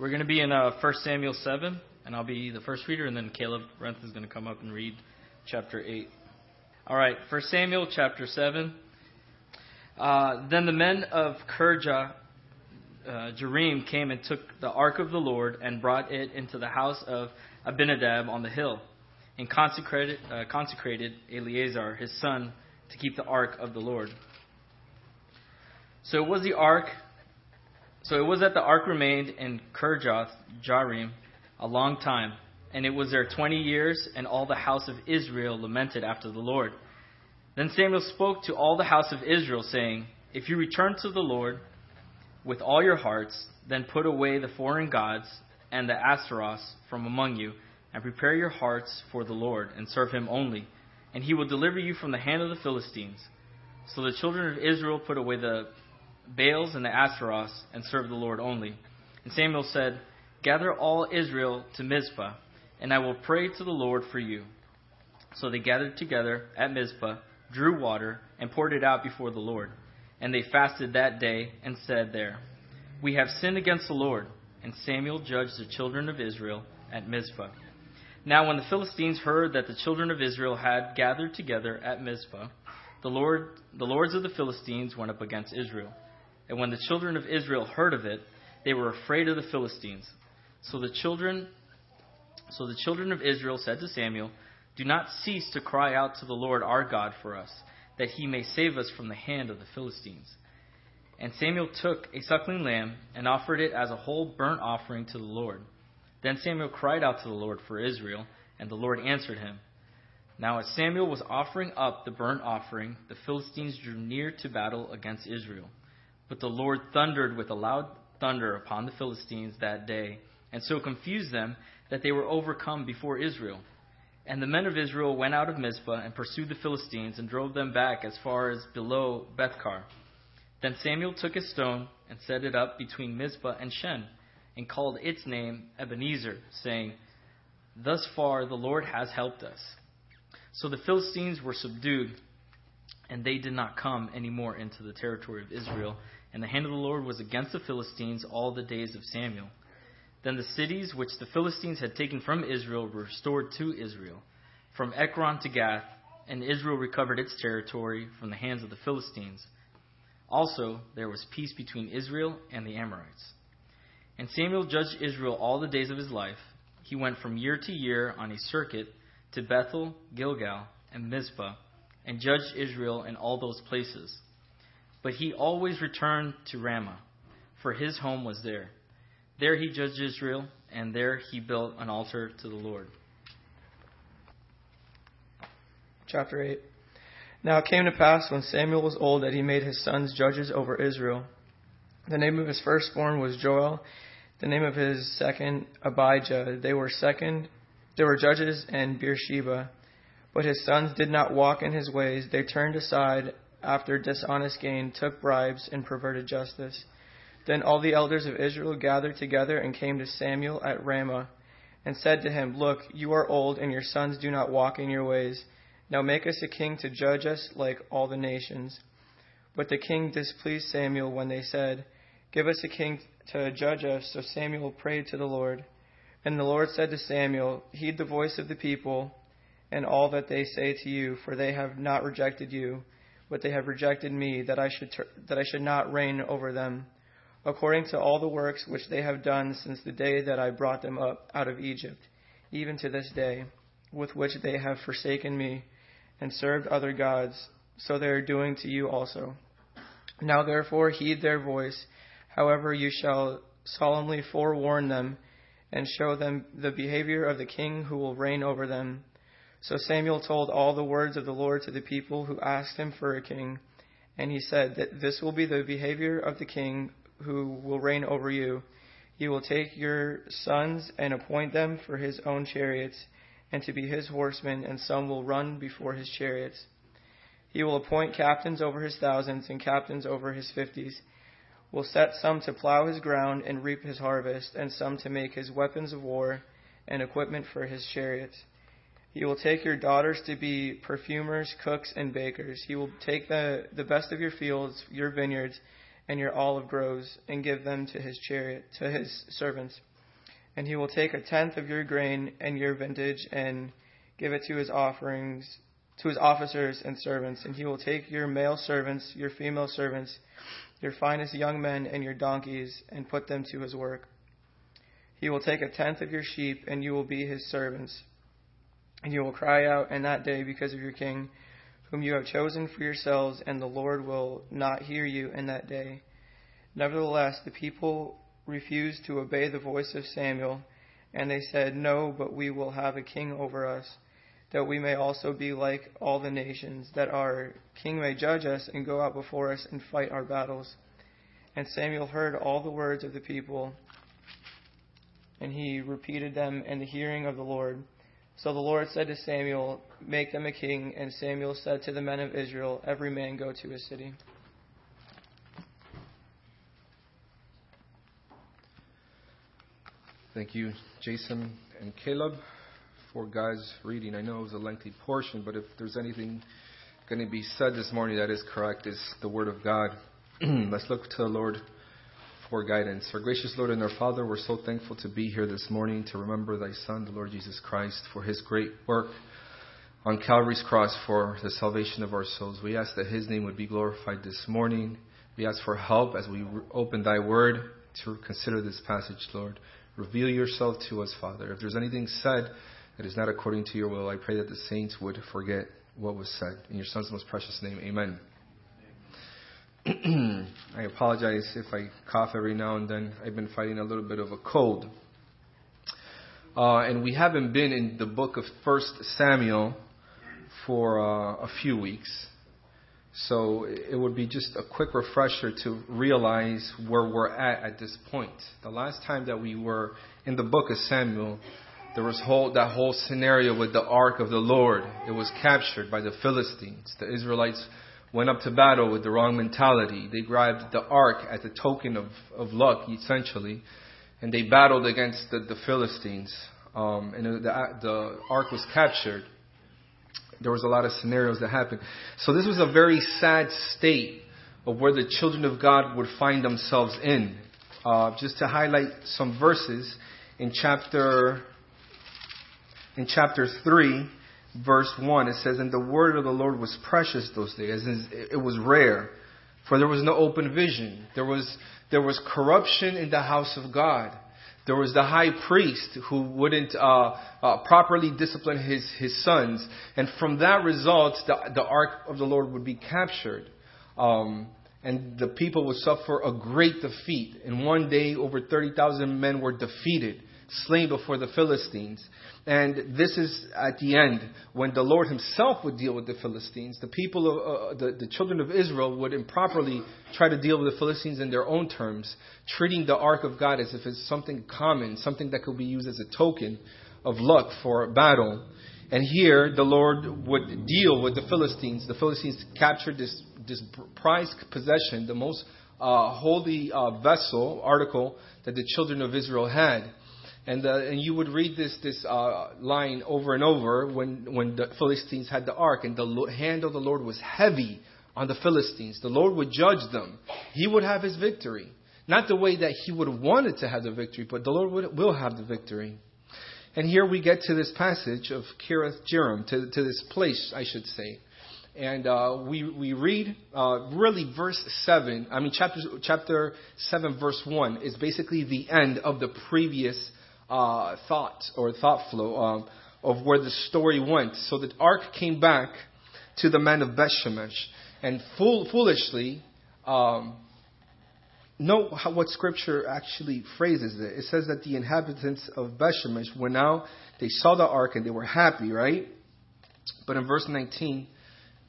We're going to be in uh, 1 Samuel 7, and I'll be the first reader, and then Caleb Renth is going to come up and read chapter 8. All right, 1 Samuel chapter 7. Uh, then the men of Kirjah, uh, Jearim, came and took the ark of the Lord and brought it into the house of Abinadab on the hill, and consecrated, uh, consecrated Eleazar, his son, to keep the ark of the Lord. So it was the ark. So it was that the ark remained in Kirjath Jearim a long time, and it was there twenty years, and all the house of Israel lamented after the Lord. Then Samuel spoke to all the house of Israel, saying, If you return to the Lord with all your hearts, then put away the foreign gods and the Asheroths from among you, and prepare your hearts for the Lord, and serve him only, and he will deliver you from the hand of the Philistines. So the children of Israel put away the Baals and the Asheroths, and serve the Lord only. And Samuel said, Gather all Israel to Mizpah, and I will pray to the Lord for you. So they gathered together at Mizpah, drew water, and poured it out before the Lord. And they fasted that day, and said there, We have sinned against the Lord. And Samuel judged the children of Israel at Mizpah. Now, when the Philistines heard that the children of Israel had gathered together at Mizpah, the, Lord, the lords of the Philistines went up against Israel. And when the children of Israel heard of it, they were afraid of the Philistines. So the children so the children of Israel said to Samuel, Do not cease to cry out to the Lord our God for us, that he may save us from the hand of the Philistines. And Samuel took a suckling lamb and offered it as a whole burnt offering to the Lord. Then Samuel cried out to the Lord for Israel, and the Lord answered him. Now, as Samuel was offering up the burnt offering, the Philistines drew near to battle against Israel. But the Lord thundered with a loud thunder upon the Philistines that day, and so confused them that they were overcome before Israel. And the men of Israel went out of Mizpah and pursued the Philistines and drove them back as far as below Bethkar. Then Samuel took a stone and set it up between Mizpah and Shen, and called its name Ebenezer, saying, Thus far the Lord has helped us. So the Philistines were subdued, and they did not come any more into the territory of Israel and the hand of the Lord was against the Philistines all the days of Samuel. Then the cities which the Philistines had taken from Israel were restored to Israel, from Ekron to Gath, and Israel recovered its territory from the hands of the Philistines. Also, there was peace between Israel and the Amorites. And Samuel judged Israel all the days of his life. He went from year to year on a circuit to Bethel, Gilgal, and Mizpah, and judged Israel in all those places. But he always returned to Ramah, for his home was there. There he judged Israel, and there he built an altar to the Lord. Chapter 8 Now it came to pass when Samuel was old that he made his sons judges over Israel. The name of his firstborn was Joel, the name of his second Abijah. They were second they were judges in Beersheba. But his sons did not walk in his ways, they turned aside after dishonest gain, took bribes and perverted justice. Then all the elders of Israel gathered together and came to Samuel at Ramah and said to him, Look, you are old, and your sons do not walk in your ways. Now make us a king to judge us like all the nations. But the king displeased Samuel when they said, Give us a king to judge us. So Samuel prayed to the Lord. And the Lord said to Samuel, Heed the voice of the people and all that they say to you, for they have not rejected you but they have rejected me, that I should ter- that I should not reign over them, according to all the works which they have done since the day that I brought them up out of Egypt, even to this day, with which they have forsaken me and served other gods, so they are doing to you also. Now therefore heed their voice, however you shall solemnly forewarn them, and show them the behavior of the king who will reign over them so Samuel told all the words of the Lord to the people who asked him for a king. And he said that this will be the behavior of the king who will reign over you. He will take your sons and appoint them for his own chariots and to be his horsemen, and some will run before his chariots. He will appoint captains over his thousands and captains over his fifties. Will set some to plow his ground and reap his harvest, and some to make his weapons of war and equipment for his chariots. He will take your daughters to be perfumers, cooks, and bakers. He will take the, the best of your fields, your vineyards, and your olive groves, and give them to his chariot, to his servants. And he will take a tenth of your grain and your vintage and give it to his offerings, to his officers and servants. And he will take your male servants, your female servants, your finest young men, and your donkeys, and put them to his work. He will take a tenth of your sheep, and you will be his servants. And you will cry out in that day because of your king, whom you have chosen for yourselves, and the Lord will not hear you in that day. Nevertheless, the people refused to obey the voice of Samuel, and they said, No, but we will have a king over us, that we may also be like all the nations, that our king may judge us and go out before us and fight our battles. And Samuel heard all the words of the people, and he repeated them in the hearing of the Lord. So the Lord said to Samuel, Make them a king. And Samuel said to the men of Israel, Every man go to his city. Thank you, Jason and Caleb, for God's reading. I know it was a lengthy portion, but if there's anything going to be said this morning that is correct, it's the Word of God. Let's look to the Lord for guidance. Our gracious Lord and our Father, we're so thankful to be here this morning to remember Thy Son, the Lord Jesus Christ, for His great work on Calvary's cross for the salvation of our souls. We ask that His name would be glorified this morning. We ask for help as we open Thy Word to consider this passage, Lord. Reveal yourself to us, Father. If there's anything said that is not according to your will, I pray that the saints would forget what was said. In your Son's most precious name, amen. I apologize if I cough every now and then. I've been fighting a little bit of a cold. Uh, and we haven't been in the book of First Samuel for uh, a few weeks. So it would be just a quick refresher to realize where we're at at this point. The last time that we were in the book of Samuel, there was whole, that whole scenario with the ark of the Lord. It was captured by the Philistines. The Israelites went up to battle with the wrong mentality. They grabbed the ark as a token of, of luck, essentially, and they battled against the, the Philistines. Um, and the, the ark was captured there was a lot of scenarios that happened. So this was a very sad state of where the children of God would find themselves in. Uh, just to highlight some verses in chapter in chapter three, verse one, it says, "And the word of the Lord was precious those days; it was rare, for there was no open vision. There was there was corruption in the house of God." There was the high priest who wouldn't uh, uh, properly discipline his, his sons. And from that result, the, the ark of the Lord would be captured. Um, and the people would suffer a great defeat. In one day, over 30,000 men were defeated, slain before the Philistines. And this is at the end when the Lord Himself would deal with the Philistines. The people, of, uh, the, the children of Israel, would improperly try to deal with the Philistines in their own terms, treating the ark of God as if it's something common, something that could be used as a token of luck for battle. And here, the Lord would deal with the Philistines. The Philistines captured this, this prized possession, the most uh, holy uh, vessel, article that the children of Israel had. And, uh, and you would read this, this uh, line over and over when, when the Philistines had the ark, and the hand of the Lord was heavy on the Philistines. The Lord would judge them. He would have his victory. Not the way that he would have wanted to have the victory, but the Lord would, will have the victory. And here we get to this passage of Kiriath Jearim, to, to this place, I should say. And uh, we, we read uh, really verse 7, I mean, chapter, chapter 7, verse 1 is basically the end of the previous uh, thought or thought flow um, of where the story went. So the ark came back to the men of Bethshemesh, and fool, foolishly, um, note how, what Scripture actually phrases it. It says that the inhabitants of Bethshemesh were now they saw the ark and they were happy, right? But in verse 19,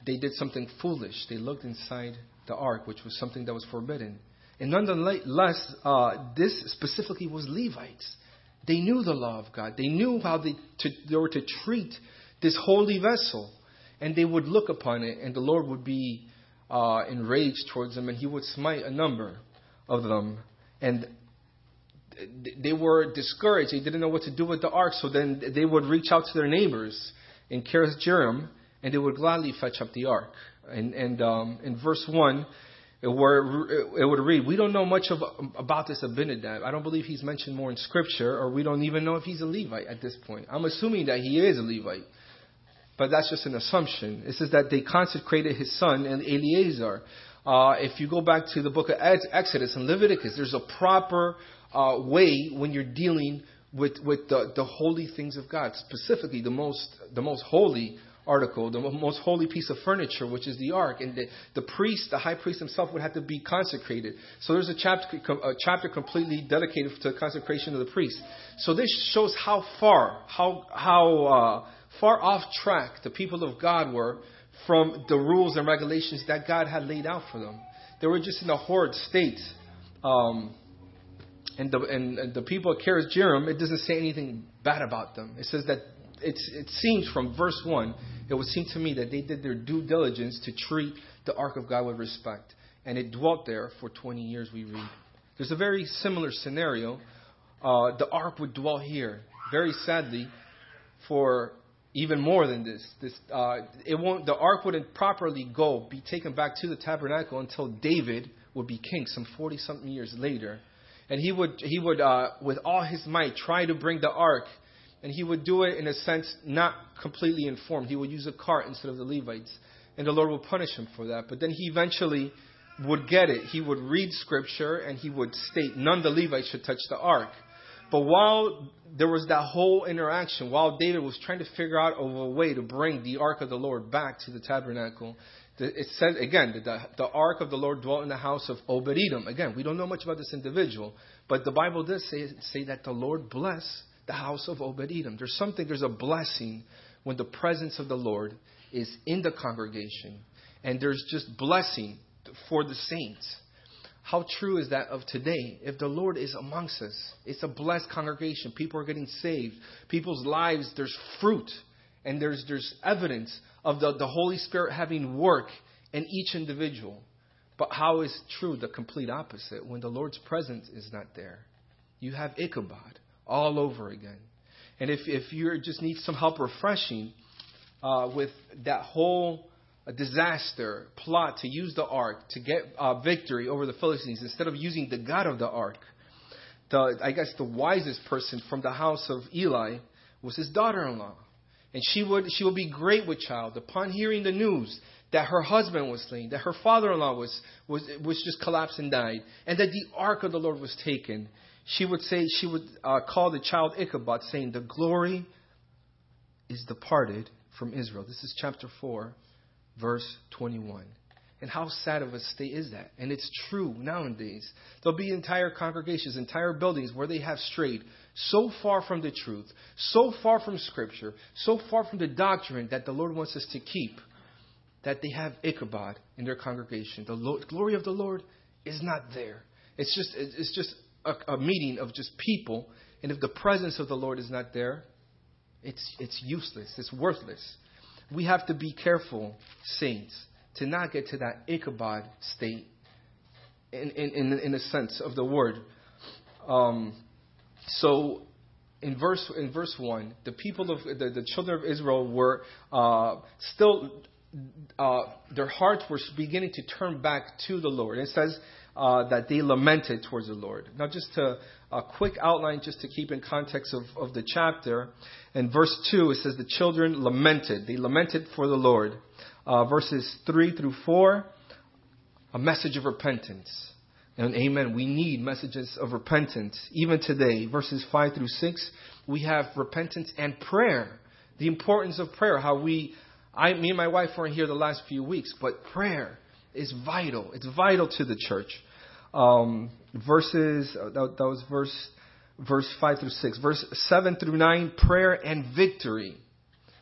they did something foolish. They looked inside the ark, which was something that was forbidden. And nonetheless, uh, this specifically was Levites. They knew the law of God. They knew how they, to, they were to treat this holy vessel. And they would look upon it, and the Lord would be uh, enraged towards them, and he would smite a number of them. And they were discouraged. They didn't know what to do with the ark, so then they would reach out to their neighbors in Kiriath Jearim, and they would gladly fetch up the ark. And, and um, in verse 1, where it would read, we don't know much of, about this Abinadab. I don't believe he's mentioned more in Scripture, or we don't even know if he's a Levite at this point. I'm assuming that he is a Levite, but that's just an assumption. It says that they consecrated his son and Eleazar. Uh, if you go back to the book of Exodus and Leviticus, there's a proper uh, way when you're dealing with, with the, the holy things of God, specifically the most, the most holy article, the most holy piece of furniture, which is the ark. And the, the priest, the high priest himself, would have to be consecrated. So there's a chapter, a chapter completely dedicated to the consecration of the priest. So this shows how far, how, how uh, far off track the people of God were from the rules and regulations that God had laid out for them. They were just in a horrid state. Um, and the, and, the people of Kiriath Jearim, it doesn't say anything bad about them. It says that it seems from verse 1, it would seem to me that they did their due diligence to treat the ark of God with respect. And it dwelt there for 20 years, we read. There's a very similar scenario. Uh, the ark would dwell here. Very sadly, for even more than this, this uh, it won't, the ark wouldn't properly go, be taken back to the tabernacle until David would be king some 40 something years later. And he would, he would uh, with all his might, try to bring the ark and he would do it in a sense not completely informed. He would use a cart instead of the Levites. And the Lord would punish him for that. But then he eventually would get it. He would read scripture and he would state, none the Levites should touch the ark. But while there was that whole interaction, while David was trying to figure out a way to bring the ark of the Lord back to the tabernacle, it says again that the, the ark of the Lord dwelt in the house of Obed Edom. Again, we don't know much about this individual, but the Bible does say, say that the Lord blessed the house of Obed Edom. There's something, there's a blessing when the presence of the Lord is in the congregation, and there's just blessing for the saints. How true is that of today? If the Lord is amongst us, it's a blessed congregation. People are getting saved. People's lives, there's fruit and there's, there's evidence of the, the Holy Spirit having work in each individual. But how is true the complete opposite when the Lord's presence is not there? You have Ichabod all over again. And if, if you just need some help refreshing uh, with that whole disaster plot to use the ark to get uh, victory over the Philistines instead of using the God of the ark, the, I guess the wisest person from the house of Eli was his daughter-in-law. And she would, she would be great with child upon hearing the news that her husband was slain, that her father-in-law was, was, was just collapsed and died, and that the ark of the Lord was taken she would say, she would uh, call the child Ichabod, saying, The glory is departed from Israel. This is chapter 4, verse 21. And how sad of a state is that? And it's true nowadays. There'll be entire congregations, entire buildings where they have strayed so far from the truth, so far from Scripture, so far from the doctrine that the Lord wants us to keep, that they have Ichabod in their congregation. The Lord, glory of the Lord is not there. It's just, it's just a, a meeting of just people, and if the presence of the Lord is not there, it's, it's useless, it's worthless. We have to be careful, saints, to not get to that Ichabod state in, in, in, the sense of the word. Um, so in verse in verse one, the people of the, the children of Israel were uh, still uh, their hearts were beginning to turn back to the Lord. It says uh, that they lamented towards the Lord. Now, just to, a quick outline, just to keep in context of, of the chapter. In verse 2, it says the children lamented. They lamented for the Lord. Uh, verses 3 through 4, a message of repentance. And amen. We need messages of repentance. Even today, verses 5 through 6, we have repentance and prayer. The importance of prayer. How we, I, me and my wife weren't here the last few weeks, but prayer is vital. It's vital to the church. Um, verses, uh, that, that was verse, verse 5 through 6. Verse 7 through 9, prayer and victory.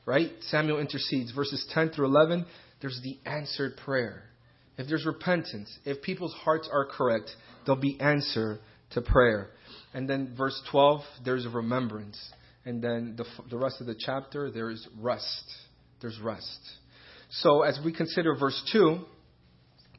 Right? Samuel intercedes. Verses 10 through 11, there's the answered prayer. If there's repentance, if people's hearts are correct, there'll be answer to prayer. And then verse 12, there's a remembrance. And then the, the rest of the chapter, there's rest. There's rest. So as we consider verse 2,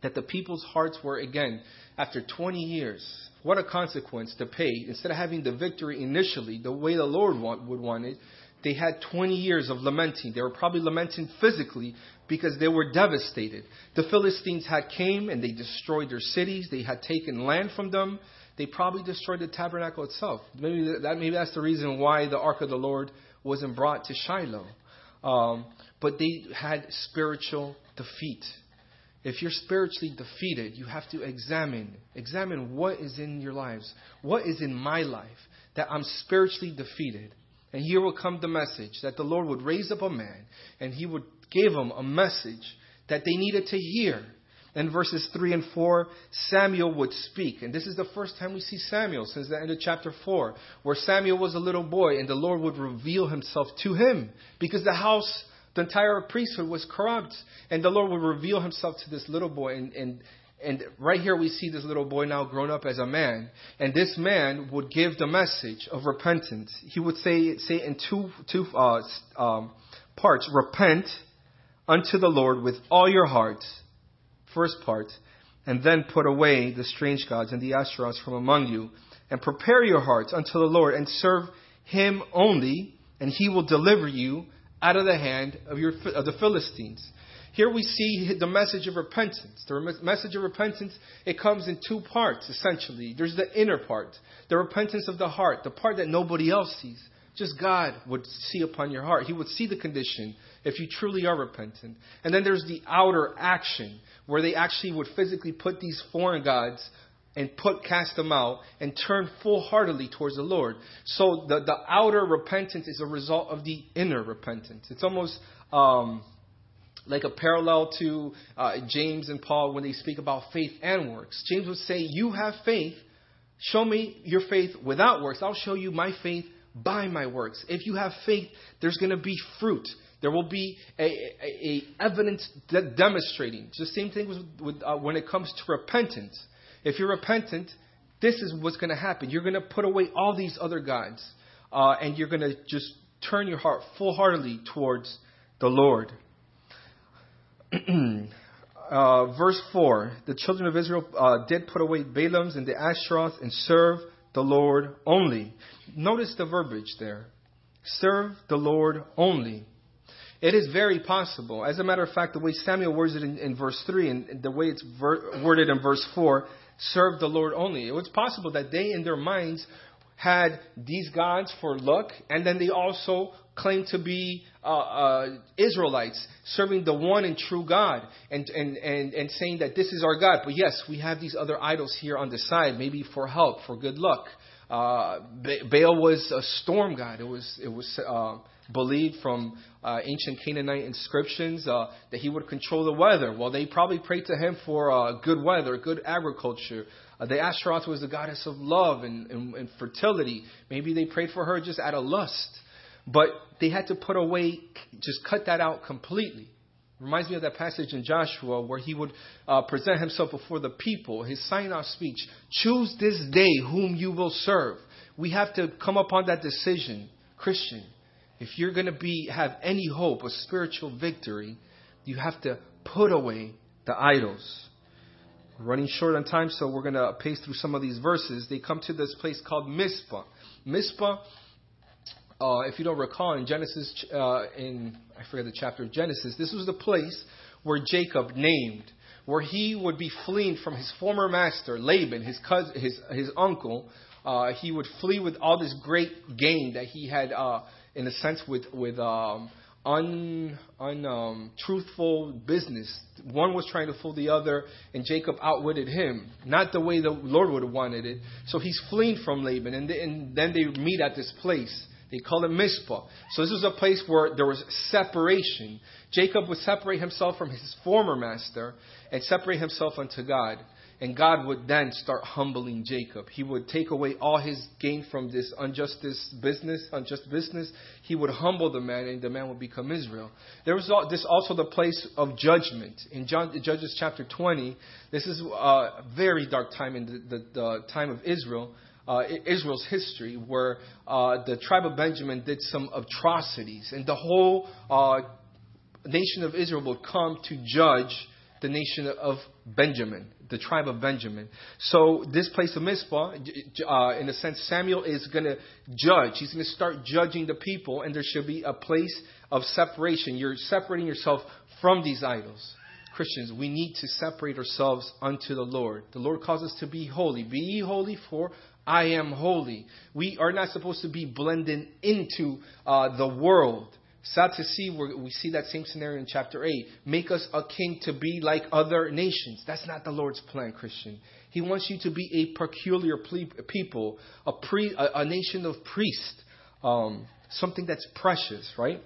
that the people's hearts were again, after 20 years, what a consequence to pay. Instead of having the victory initially, the way the Lord want, would want it, they had 20 years of lamenting. They were probably lamenting physically because they were devastated. The Philistines had came and they destroyed their cities. They had taken land from them. They probably destroyed the tabernacle itself. Maybe that maybe that's the reason why the ark of the Lord wasn't brought to Shiloh. Um, but they had spiritual defeat. If you're spiritually defeated, you have to examine examine what is in your lives. What is in my life that I'm spiritually defeated? And here will come the message that the Lord would raise up a man and he would give them a message that they needed to hear. In verses 3 and 4, Samuel would speak. And this is the first time we see Samuel since the end of chapter 4, where Samuel was a little boy and the Lord would reveal himself to him because the house, the entire priesthood was corrupt. And the Lord would reveal himself to this little boy. And, and, and right here we see this little boy now grown up as a man. And this man would give the message of repentance. He would say, say in two, two uh, um, parts, repent unto the Lord with all your heart, first part, and then put away the strange gods and the Asherahs from among you, and prepare your hearts unto the Lord, and serve him only, and he will deliver you out of the hand of, your, of the Philistines. Here we see the message of repentance. The message of repentance, it comes in two parts, essentially. There's the inner part, the repentance of the heart, the part that nobody else sees. Just God would see upon your heart. He would see the condition if you truly are repentant. And then there's the outer action, where they actually would physically put these foreign gods and put cast them out and turn full heartedly towards the Lord. So the, the outer repentance is a result of the inner repentance. It's almost um, like a parallel to uh, James and Paul when they speak about faith and works. James would say, You have faith. Show me your faith without works. I'll show you my faith by my works. If you have faith, there's going to be fruit. There will be a, a, a evidence de- demonstrating. It's the same thing with, with uh, when it comes to repentance. If you're repentant, this is what's going to happen. You're going to put away all these other gods, uh, and you're going to just turn your heart full heartedly towards the Lord. uh, verse 4 The children of Israel uh, did put away Balaam's and the Ashtaroth and serve the Lord only. Notice the verbiage there. Serve the Lord only. It is very possible. As a matter of fact, the way Samuel words it in, in verse 3 and the way it's ver- worded in verse 4, serve the Lord only. It was possible that they, in their minds, had these gods for luck, and then they also claimed to be uh, uh, Israelites, serving the one and true God, and, and, and, and saying that this is our God. But yes, we have these other idols here on the side, maybe for help, for good luck. Uh, Baal was a storm god. It was, it was uh, believed from uh, ancient Canaanite inscriptions uh, that he would control the weather. Well, they probably prayed to him for uh, good weather, good agriculture. Uh, the Ashtaroth was the goddess of love and, and, and fertility. Maybe they prayed for her just out of lust. But they had to put away, just cut that out completely. Reminds me of that passage in Joshua where he would uh, present himself before the people, his sign off speech. Choose this day whom you will serve. We have to come upon that decision, Christian. If you're going to be have any hope of spiritual victory, you have to put away the idols. We're running short on time, so we're going to pace through some of these verses. They come to this place called Mizpah. Mizpah, uh, if you don't recall, in Genesis, uh, in I forget the chapter of Genesis, this was the place where Jacob named, where he would be fleeing from his former master Laban, his cousin, his his uncle. Uh, he would flee with all this great gain that he had uh, in a sense with with um, un, um, business. One was trying to fool the other, and Jacob outwitted him, not the way the Lord would have wanted it. So he's fleeing from Laban, and, and then they meet at this place. They call it Mizpah. So this was a place where there was separation. Jacob would separate himself from his former master and separate himself unto God. And God would then start humbling Jacob. He would take away all his gain from this injustice business, unjust business. He would humble the man, and the man would become Israel. There was this also the place of judgment in John, Judges chapter 20. This is a very dark time in the, the, the time of Israel. Uh, Israel's history, where uh, the tribe of Benjamin did some atrocities, and the whole uh, nation of Israel would come to judge the nation of Benjamin, the tribe of Benjamin. So this place of Mizpah, uh, in a sense, Samuel is going to judge. He's going to start judging the people, and there should be a place of separation. You're separating yourself from these idols. Christians, we need to separate ourselves unto the Lord. The Lord calls us to be holy. Be holy, for I am holy. We are not supposed to be blended into uh, the world. Sad to see, we see that same scenario in chapter 8. Make us a king to be like other nations. That's not the Lord's plan, Christian. He wants you to be a peculiar people, a, pre, a, a nation of priests, um, something that's precious, right?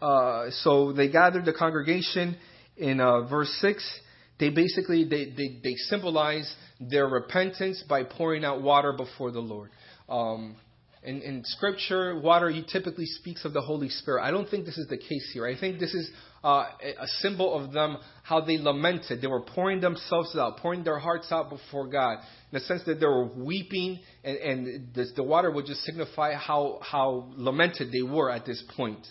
Uh, so they gathered the congregation in uh, verse 6. They basically they, they, they symbolize their repentance by pouring out water before the Lord. Um, in, in Scripture, water typically speaks of the Holy Spirit. I don't think this is the case here. I think this is uh, a symbol of them, how they lamented. They were pouring themselves out, pouring their hearts out before God. In the sense that they were weeping, and, and the, the water would just signify how, how lamented they were at this point.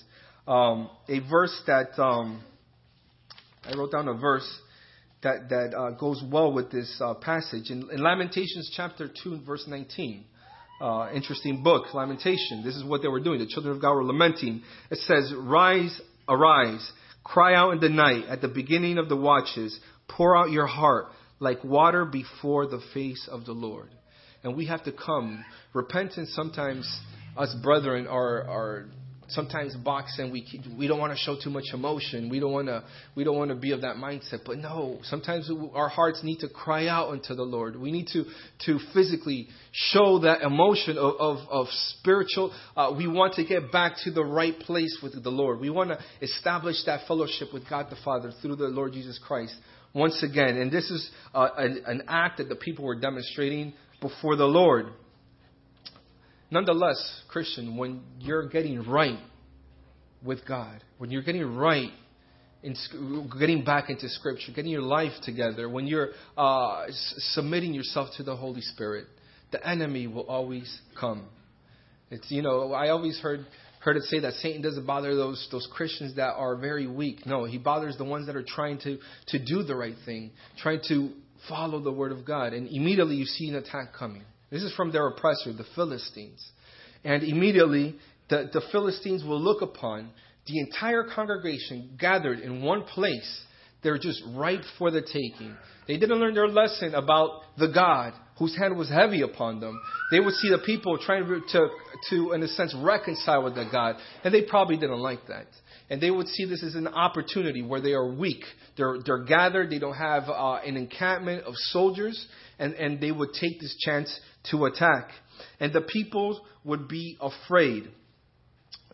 Um, a verse that um, I wrote down a verse that, that uh, goes well with this uh, passage. In, in Lamentations chapter 2, verse 19. Uh, interesting book, Lamentation. This is what they were doing. The children of God were lamenting. It says, Rise, arise, cry out in the night, at the beginning of the watches, pour out your heart like water before the face of the Lord. And we have to come. Repentance sometimes, us brethren, are, are sometimes box and we we don't want to show too much emotion. We don't want to we don't want to be of that mindset. But no, sometimes our hearts need to cry out unto the Lord. We need to to physically show that emotion of of, of spiritual. Uh, we want to get back to the right place with the Lord. We want to establish that fellowship with God the Father through the Lord Jesus Christ once again. And this is uh, an, an act that the people were demonstrating before the Lord. Nonetheless, Christian, when you're getting right with God, when you're getting right in getting back into Scripture, getting your life together, when you're uh, submitting yourself to the Holy Spirit, the enemy will always come. It's you know I always heard heard it say that Satan doesn't bother those those Christians that are very weak. No, he bothers the ones that are trying to to do the right thing, trying to follow the word of God, and immediately you see an attack coming. This is from their oppressor, the Philistines. And immediately, the, the Philistines will look upon the entire congregation gathered in one place. They're just ripe for the taking. They didn't learn their lesson about the God whose hand was heavy upon them. They would see the people trying to, to, in a sense, reconcile with the God, and they probably didn't like that. And they would see this as an opportunity where they are weak. They're, they're gathered. They don't have uh, an encampment of soldiers, and, and they would take this chance to attack. And the people would be afraid.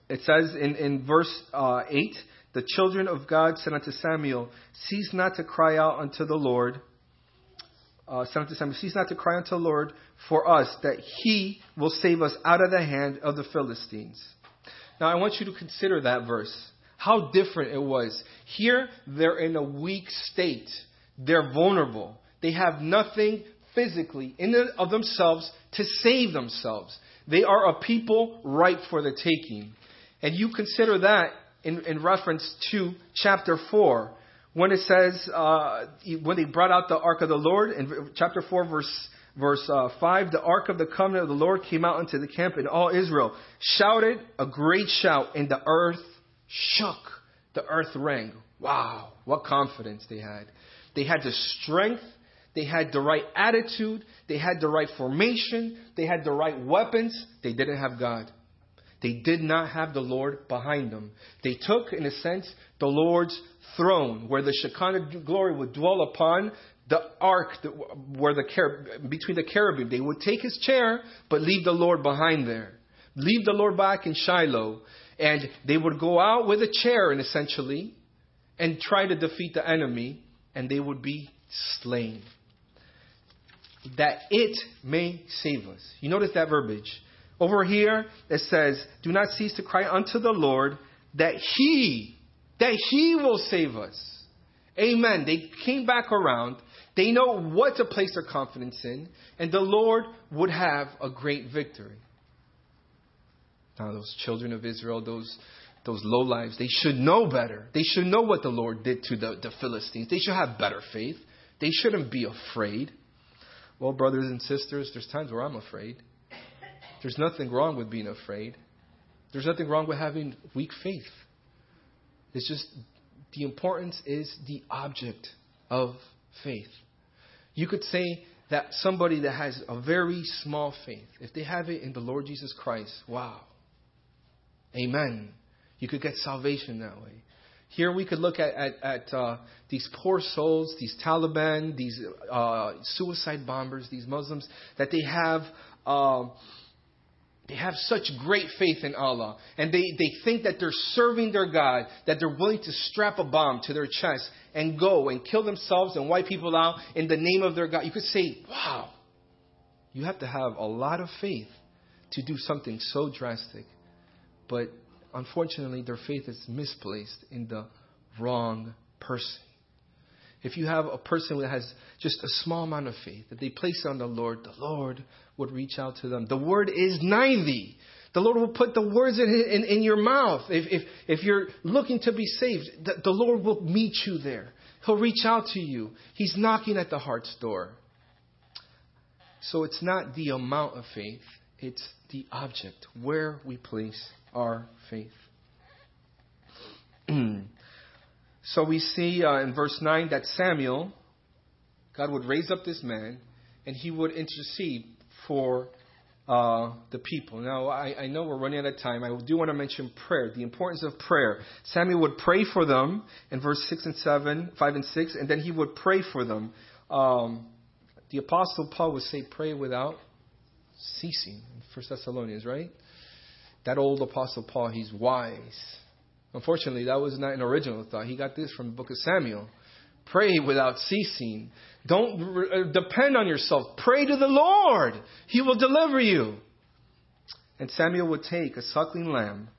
It says in, in verse uh, 8 the children of God said unto Samuel, Cease not to cry out unto the Lord. Uh, said unto Samuel, Cease not to cry unto the Lord for us, that he will save us out of the hand of the Philistines. Now I want you to consider that verse. How different it was. Here, they're in a weak state. They're vulnerable. They have nothing physically in and of themselves to save themselves. They are a people ripe for the taking. And you consider that in, in reference to chapter 4, when it says, uh, when they brought out the ark of the Lord, in chapter 4, verse, verse uh, 5, the ark of the covenant of the Lord came out into the camp, and all Israel shouted a great shout, and the earth shook. The earth rang. Wow, what confidence they had. They had the strength they had the right attitude. They had the right formation. They had the right weapons. They didn't have God. They did not have the Lord behind them. They took, in a sense, the Lord's throne, where the Shekinah glory would dwell upon the ark, where the between the cherubim. They would take his chair, but leave the Lord behind there. Leave the Lord back in Shiloh, and they would go out with a chair, and essentially, and try to defeat the enemy, and they would be slain that it may save us. You notice that verbiage. Over here, it says, Do not cease to cry unto the Lord that He, that He will save us. Amen. They came back around. They know what to place their confidence in, and the Lord would have a great victory. Now, those children of Israel, those those low lives, they should know better. They should know what the Lord did to the, the Philistines. They should have better faith. They shouldn't be afraid. Well, brothers and sisters, there's times where I'm afraid. There's nothing wrong with being afraid. There's nothing wrong with having weak faith. It's just the importance is the object of faith. You could say that somebody that has a very small faith, if they have it in the Lord Jesus Christ, wow. Amen. You could get salvation that way. Here we could look at, at, at uh, these poor souls, these Taliban, these uh, suicide bombers, these Muslims, that they have. Uh, they have such great faith in Allah, and they, they think that they're serving their God, that they're willing to strap a bomb to their chest and go and kill themselves and wipe people out in the name of their God. You could say, wow, you have to have a lot of faith to do something so drastic. But unfortunately, their faith is misplaced in the wrong person. If you have a person that has just a small amount of faith that they place on the Lord, the Lord would reach out to them. The word is nigh thee. The Lord will put the words in, in, in your mouth. If, if, if you're looking to be saved, the, the Lord will meet you there. He'll reach out to you. He's knocking at the heart's door. So it's not the amount of faith, it's the object, where we place our faith. so we see uh, in verse 9 that Samuel, God would raise up this man and he would intercede for uh, the people. Now, I, I, know we're running out of time. I do want to mention prayer, the importance of prayer. Samuel would pray for them in verse 6 and 7, 5 and 6, and then he would pray for them. Um, the Apostle Paul would say, pray without ceasing in 1 Thessalonians, right? That old Apostle Paul, he's wise. Unfortunately, that was not an original thought. He got this from the book of Samuel. Pray without ceasing. Don't uh, depend on yourself. Pray to the Lord. He will deliver you. And Samuel would take a suckling lamb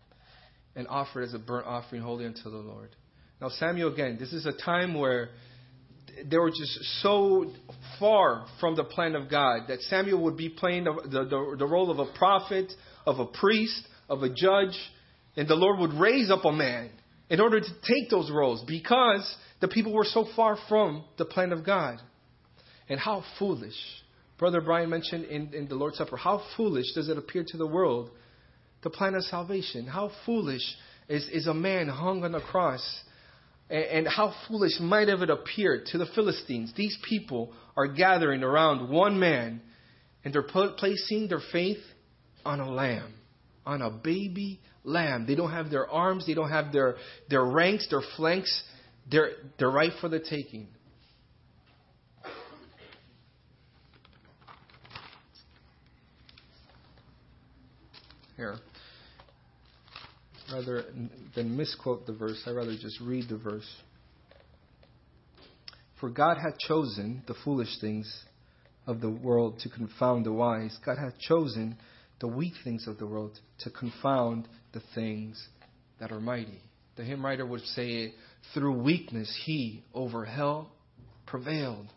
and offer it as a burnt offering holy unto the Lord. Now, Samuel, again, this is a time where they were just so far from the plan of God that Samuel would be playing the, the, the role of a prophet, of a priest, of a judge, and the Lord would raise up a man in order to take those roles because the people were so far from the plan of God. And how foolish, Brother Brian mentioned in, in the Lord's Supper, how foolish does it appear to the world, the plan of salvation? How foolish is, is a man hung on a cross? And, how foolish might have it appeared to the Philistines? These people are gathering around one man and they're placing their faith on a lamb, on a baby lamb. They don't have their arms, they don't have their, their ranks, their flanks. They're, they're right for the taking. Here. Rather than misquote the verse, I rather just read the verse. For God hath chosen the foolish things of the world to confound the wise. God hath chosen the weak things of the world to confound the things that are mighty. The hymn writer would say, through weakness he over hell prevailed.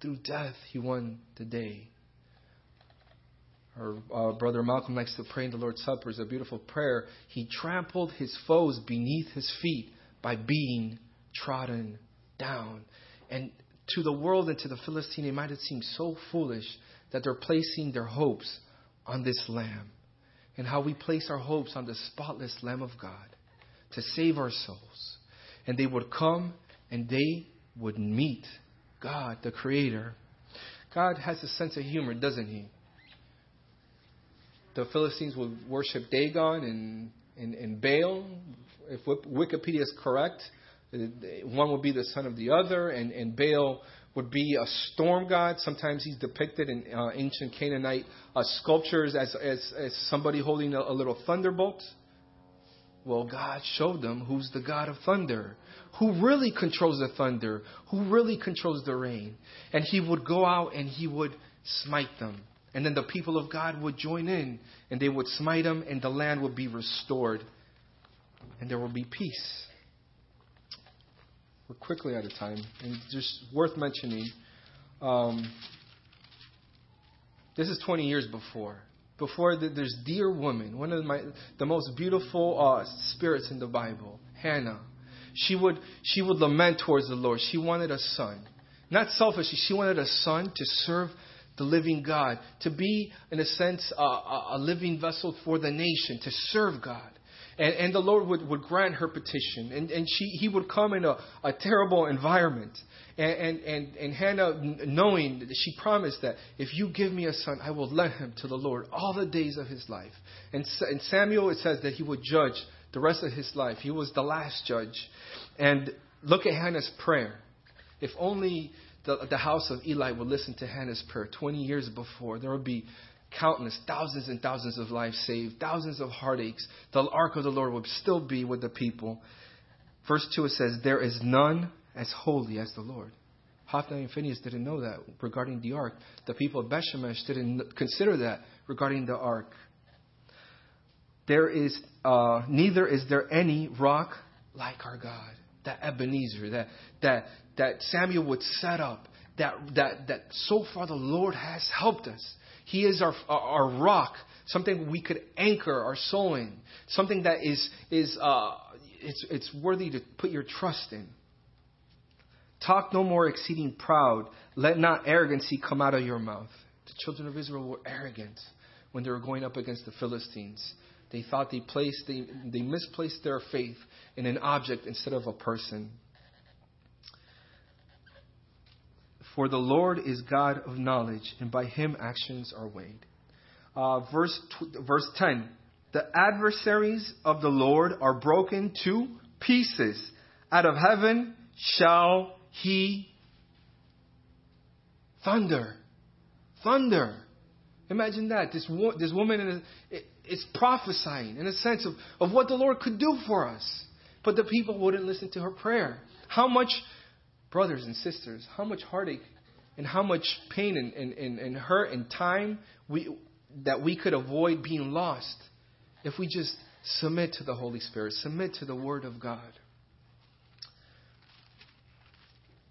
Through death he won the day. Our uh, brother Malcolm likes to pray in the Lord's Supper. It's a beautiful prayer. He trampled his foes beneath his feet by being trodden down. And to the world and to the Philistine, it might have seemed so foolish that they're placing their hopes on this Lamb. And how we place our hopes on the spotless Lamb of God to save our souls. And they would come and they would meet God, the Creator. God has a sense of humor, doesn't He? The Philistines would worship Dagon and, and, and Baal. If Wikipedia is correct, one would be the son of the other, and, and Baal would be a storm god. Sometimes he's depicted in uh, ancient Canaanite uh, sculptures as, as, as somebody holding a, a little thunderbolt. Well, God showed them who's the God of thunder, who really controls the thunder, who really controls the rain. And he would go out and he would smite them. And then the people of God would join in and they would smite them and the land would be restored. And there would be peace. We're quickly out of time. And just worth mentioning um, this is 20 years before. before the, there's dear woman, one of my the most beautiful uh, spirits in the Bible, Hannah. She would she would lament towards the Lord. She wanted a son, not selfishly. She wanted a son to serve the living God, to be in a sense uh, a living vessel for the nation, to serve God. And, and the Lord would, would grant her petition. And, and she, he would come in a, a terrible environment. And, and, and, and Hannah, knowing that she promised that if you give me a son, I will lend him to the Lord all the days of his life. And, and Samuel, it says that he would judge the rest of his life. He was the last judge. And look at Hannah's prayer. If only the, the house of Eli would listen to Hannah's prayer 20 years before, there would be countless, thousands and thousands of lives saved, thousands of heartaches. The ark of the Lord would still be with the people. Verse 2 it says, There is none as holy as the Lord. Hophni and Phinehas didn't know that regarding the ark. The people of Bethshemesh didn't consider that regarding the ark. There is uh, neither is there any rock like our God. That Ebenezer, that that that Samuel would set up, that that that so far the Lord has helped us. He is our, our rock, something we could anchor our soul in, something that is, is uh, it's, it's worthy to put your trust in. Talk no more exceeding proud. Let not arrogancy come out of your mouth. The children of Israel were arrogant when they were going up against the Philistines. They thought they placed they, they misplaced their faith in an object instead of a person. For the Lord is God of knowledge, and by him actions are weighed. Uh, verse, verse 10 The adversaries of the Lord are broken to pieces. Out of heaven shall he thunder. Thunder. Imagine that. This, wo- this woman is prophesying in a sense of, of what the Lord could do for us. But the people wouldn't listen to her prayer. How much brothers and sisters, how much heartache and how much pain and, and, and, and hurt and time we, that we could avoid being lost if we just submit to the Holy Spirit, submit to the Word of God.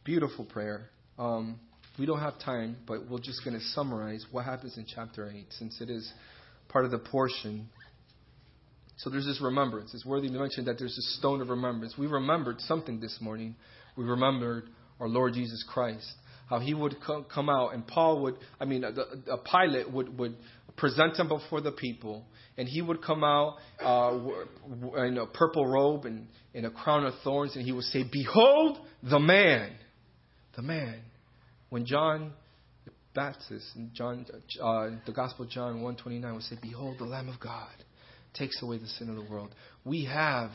Beautiful prayer. Um, we don't have time, but we're just going to summarize what happens in chapter 8 since it is part of the portion. So there's this remembrance. It's worthy to mention that there's this stone of remembrance. We remembered something this morning we remembered our Lord Jesus Christ. How he would come out, and Paul would, I mean, a, Pilate would, would present him before the people, and he would come out uh, in a purple robe and in a crown of thorns, and he would say, Behold the man. The man. When John the Baptist, in John, uh, the Gospel of John 129 would say, Behold the Lamb of God takes away the sin of the world. We have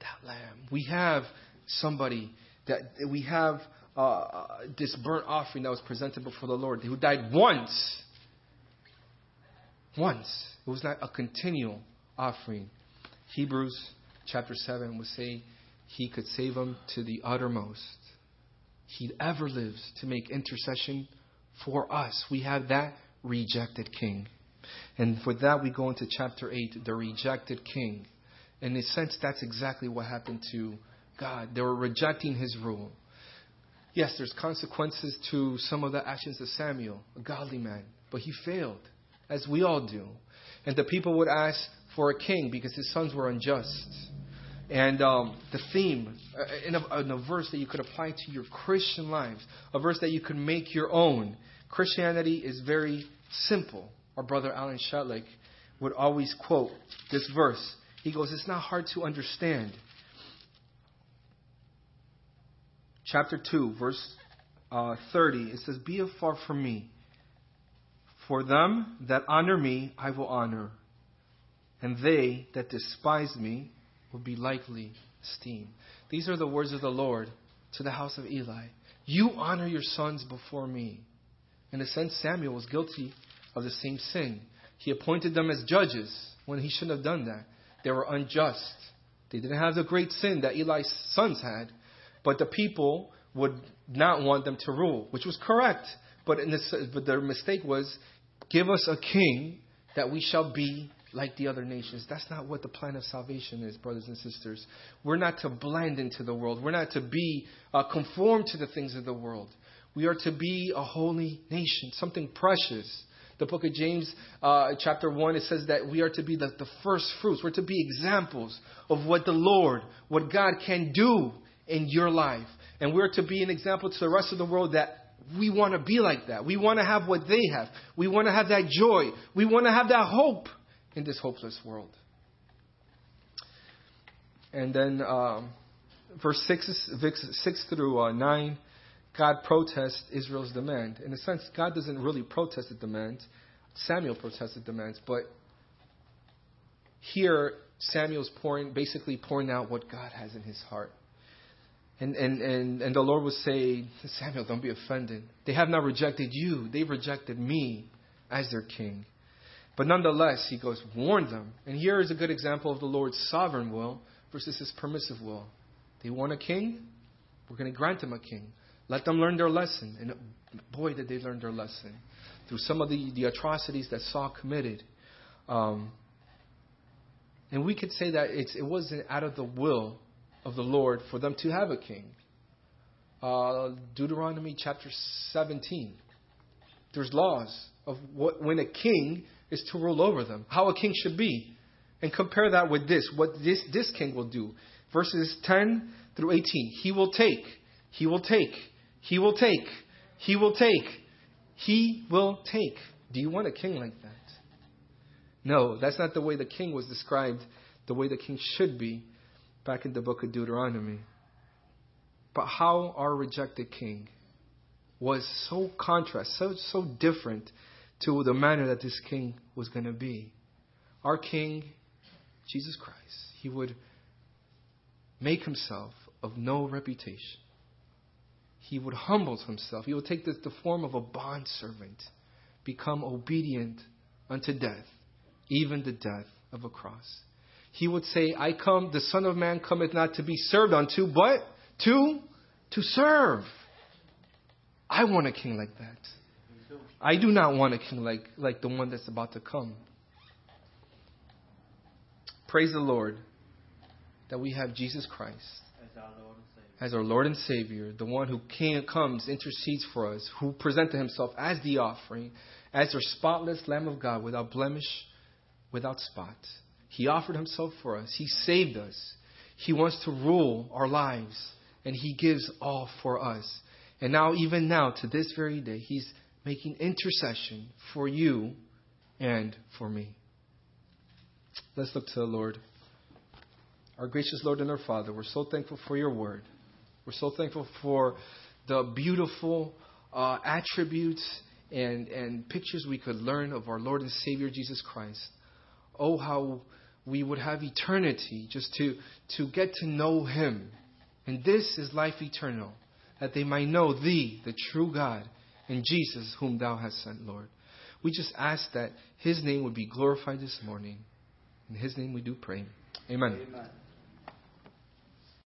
that Lamb. We have somebody that we have uh, this burnt offering that was presented before the Lord, who died once. Once. It was not a continual offering. Hebrews chapter 7 would say he could save them to the uttermost. He ever lives to make intercession for us. We have that rejected king. And for that, we go into chapter 8, the rejected king. In a sense, that's exactly what happened to God. They were rejecting his rule. Yes, there's consequences to some of the actions of Samuel, a godly man, but he failed, as we all do. And the people would ask for a king because his sons were unjust. And um, the theme, uh, in a, in a verse that you could apply to your Christian lives, a verse that you could make your own. Christianity is very simple. Our brother Alan Shotlick would always quote this verse. He goes, It's not hard to understand. Chapter 2, verse uh, 30, it says, Be far from me. For them that honor me, I will honor, and they that despise me will be lightly esteemed. These are the words of the Lord to the house of Eli. You honor your sons before me. In a sense, Samuel was guilty of the same sin. He appointed them as judges when he shouldn't have done that. They were unjust. They didn't have the great sin that Eli's sons had, but the people would not want them to rule, which was correct. But, this, but their mistake was give us a king that we shall be like the other nations. That's not what the plan of salvation is, brothers and sisters. We're not to blend into the world. We're not to be uh, conformed to the things of the world. We are to be a holy nation, something precious, The book of James, uh, chapter 1, it says that we are to be the, the first fruits. We're to be examples of what the Lord, what God can do in your life. And we're to be an example to the rest of the world that we want to be like that. We want to have what they have. We want to have that joy. We want to have that hope in this hopeless world. And then um, verse 6, 6 through uh, 9, God protests Israel's demand. In a sense, God doesn't really protest the demand. Samuel protests the demands, but here Samuel's pouring, basically pouring out what God has in his heart. And, and, and, and the Lord would say, Samuel, don't be offended. They have not rejected you, they've rejected me as their king. But nonetheless, he goes, warn them. And here is a good example of the Lord's sovereign will versus his permissive will. They want a king, we're going to grant them a king. Let them learn their lesson. And boy, did they learn their lesson through some of the, the atrocities that Saul committed. Um, and we could say that it wasn't out of the will of the Lord for them to have a king. Uh, Deuteronomy chapter 17. There's laws of what, when a king is to rule over them, how a king should be. And compare that with this, what this, this king will do. Verses 10 through 18. He will take, he will take, he will take, he will take, he will take. Do you want a king like that? No, that's not the way the king was described, the way the king should be back in the book of Deuteronomy. But how our rejected king was so contrast, so so different to the manner that this king was going to be. Our king, Jesus Christ, he would make himself of no reputation. He would humble himself. He would take the, the form of a bondservant, become obedient unto death, even the death of a cross he would say, I come, the Son of Man cometh not to be served unto, but to, to serve. I want a king like that. I do not want a king like, like the one that's about to come. Praise the Lord that we have Jesus Christ as our Lord and Savior, the one who came, comes, intercedes for us, who presented himself as the offering, as our spotless Lamb of God, without blemish, without spot. He offered himself for us. He saved us. He wants to rule our lives. And He gives all for us. And now, even now, to this very day, He's making intercession for you and for me. Let's look to the Lord. Our gracious Lord and our Father, we're so thankful for your word. We're so thankful for the beautiful uh, attributes and, and pictures we could learn of our Lord and Savior Jesus Christ. Oh, how we would have eternity just to, to get to know Him. And this is life eternal, that they might know Thee, the true God, and Jesus, whom Thou hast sent, Lord. We just ask that His name would be glorified this morning. In His name we do pray. Amen. Amen.